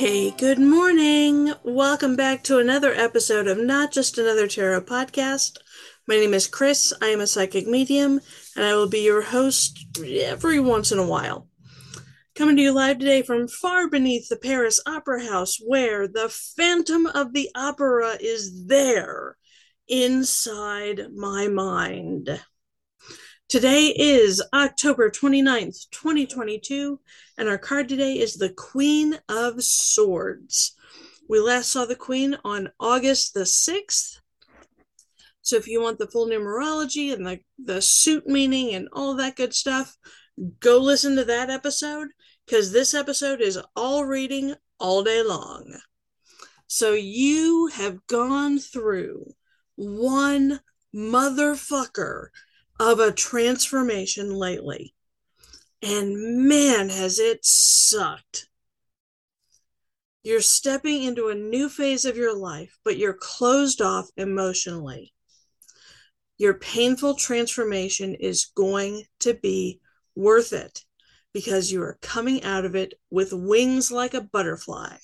Hey, good morning. Welcome back to another episode of Not Just Another Tarot podcast. My name is Chris. I am a psychic medium, and I will be your host every once in a while. Coming to you live today from far beneath the Paris Opera House, where the Phantom of the Opera is there inside my mind. Today is October 29th, 2022, and our card today is the Queen of Swords. We last saw the Queen on August the 6th. So if you want the full numerology and the, the suit meaning and all that good stuff, go listen to that episode because this episode is all reading all day long. So you have gone through one motherfucker of a transformation lately. And man, has it sucked. You're stepping into a new phase of your life, but you're closed off emotionally. Your painful transformation is going to be worth it because you are coming out of it with wings like a butterfly.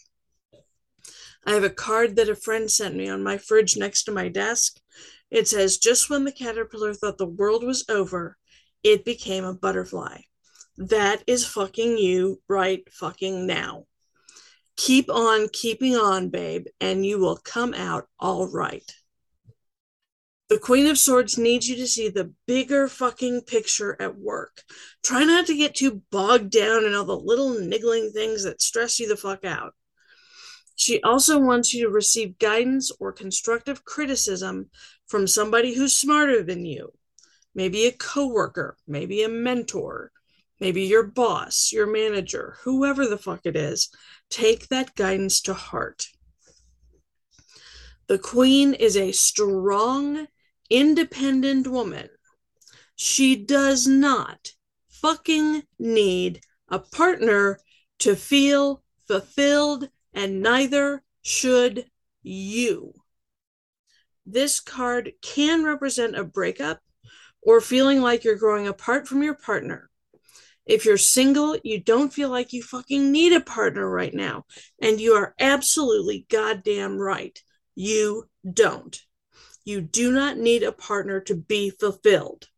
I have a card that a friend sent me on my fridge next to my desk it says, just when the caterpillar thought the world was over, it became a butterfly. That is fucking you right fucking now. Keep on keeping on, babe, and you will come out all right. The Queen of Swords needs you to see the bigger fucking picture at work. Try not to get too bogged down in all the little niggling things that stress you the fuck out. She also wants you to receive guidance or constructive criticism from somebody who's smarter than you. Maybe a coworker, maybe a mentor, maybe your boss, your manager, whoever the fuck it is. Take that guidance to heart. The queen is a strong, independent woman. She does not fucking need a partner to feel fulfilled, and neither should you this card can represent a breakup or feeling like you're growing apart from your partner. If you're single, you don't feel like you fucking need a partner right now. And you are absolutely goddamn right. You don't. You do not need a partner to be fulfilled.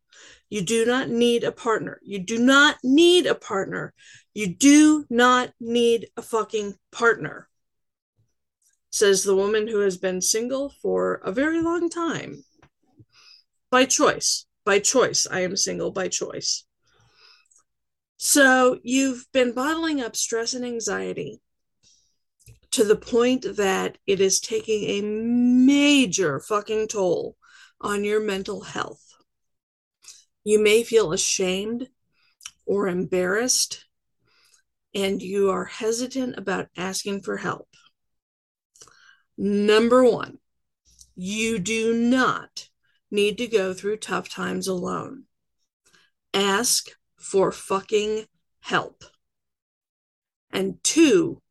You do not need a partner. You do not need a partner. You do not need a fucking partner says the woman who has been single for a very long time. By choice. By choice. I am single by choice. So you've been bottling up stress and anxiety to the point that it is taking a major fucking toll on your mental health. You may feel ashamed or embarrassed, and you are hesitant about asking for help. Number one, you do not need to go through tough times alone. Ask for fucking help. And two,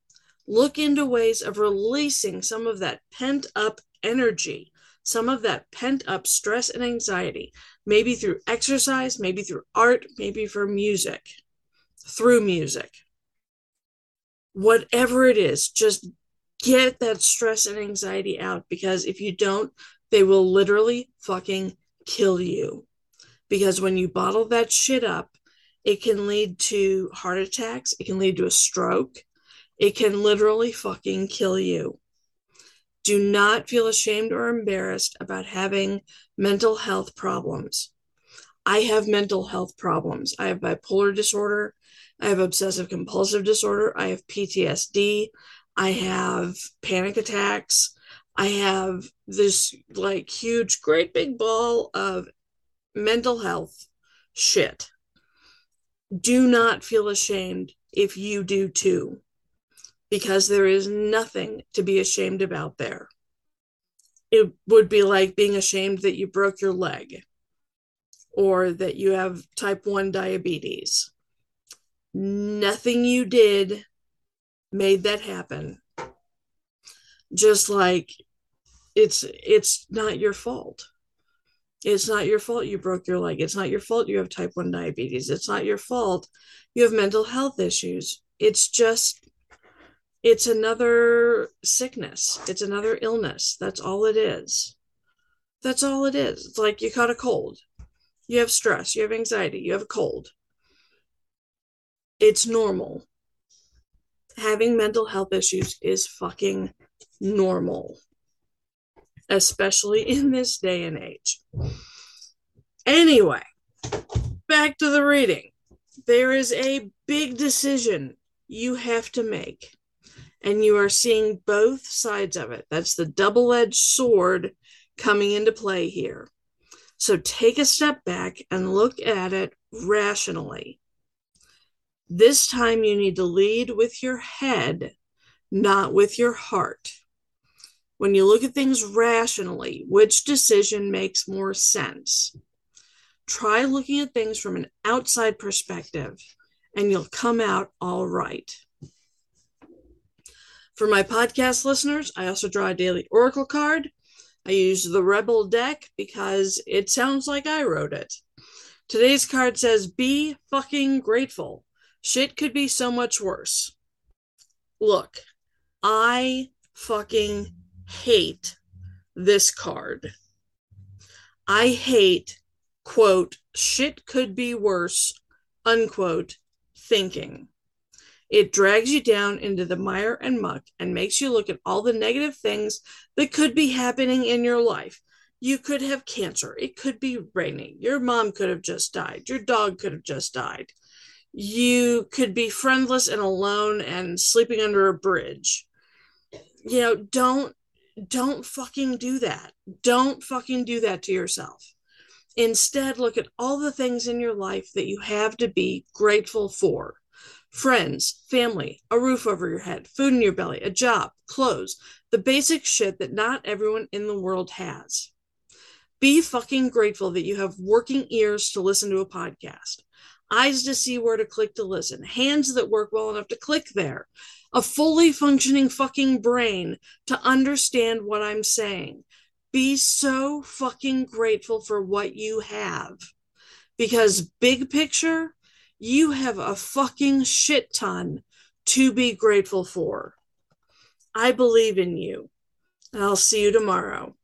look into ways of releasing some of that pent up energy, some of that pent up stress and anxiety, maybe through exercise, maybe through art, maybe for music, through music. Whatever it is, just get that stress and anxiety out because if you don't, they will literally fucking kill you. Because when you bottle that shit up, it can lead to heart attacks, it can lead to a stroke, it can literally fucking kill you. Do not feel ashamed or embarrassed about having mental health problems. I have mental health problems. I have bipolar disorder. I have obsessive compulsive disorder. I have PTSD. I have panic attacks. I have this like huge, great big ball of mental health shit. Do not feel ashamed if you do too. because there is nothing to be ashamed about there. It would be like being ashamed that you broke your leg or that you have type 1 diabetes. Nothing you did made that happen. Just like it's it's not your fault. It's not your fault you broke your leg. It's not your fault you have type 1 diabetes. It's not your fault you have mental health issues. It's just it's another sickness. It's another illness. That's all it is. That's all it is. It's like you caught a cold. You have stress, you have anxiety, you have a cold. It's normal. Having mental health issues is fucking normal, especially in this day and age. Anyway, back to the reading. There is a big decision you have to make and you are seeing both sides of it. That's the double edged sword coming into play here. So take a step back and look at it rationally. This time you need to lead with your head, not with your heart. When you look at things rationally, which decision makes more sense? Try looking at things from an outside perspective, and you'll come out all right. For my podcast listeners, I also draw a daily oracle card. I use the Rebel deck because it sounds like I wrote it. Today's card says, Be fucking grateful. Shit could be so much worse. Look, I fucking hate this card. I hate, quote, shit could be worse, unquote, thinking. It drags you down into the mire and muck and makes you look at all the negative things that could be happening in your life. You could have cancer. It could be raining. Your mom could have just died. Your dog could have just died. You could be friendless and alone and sleeping under a bridge. You know, don't don't fucking do that. Don't fucking do that to yourself. Instead, look at all the things in your life that you have to be grateful for friends, family, a roof over your head, food in your belly, a job, clothes, the basic shit that not everyone in the world has. Be fucking grateful that you have working ears to listen to a podcast, eyes to see where to click to listen, hands that work well enough to click there, a fully functioning fucking brain to understand what I'm saying. Be so fucking grateful for what you have. Because big picture, you have a fucking shit ton to be grateful for. I believe in you. I'll see you tomorrow.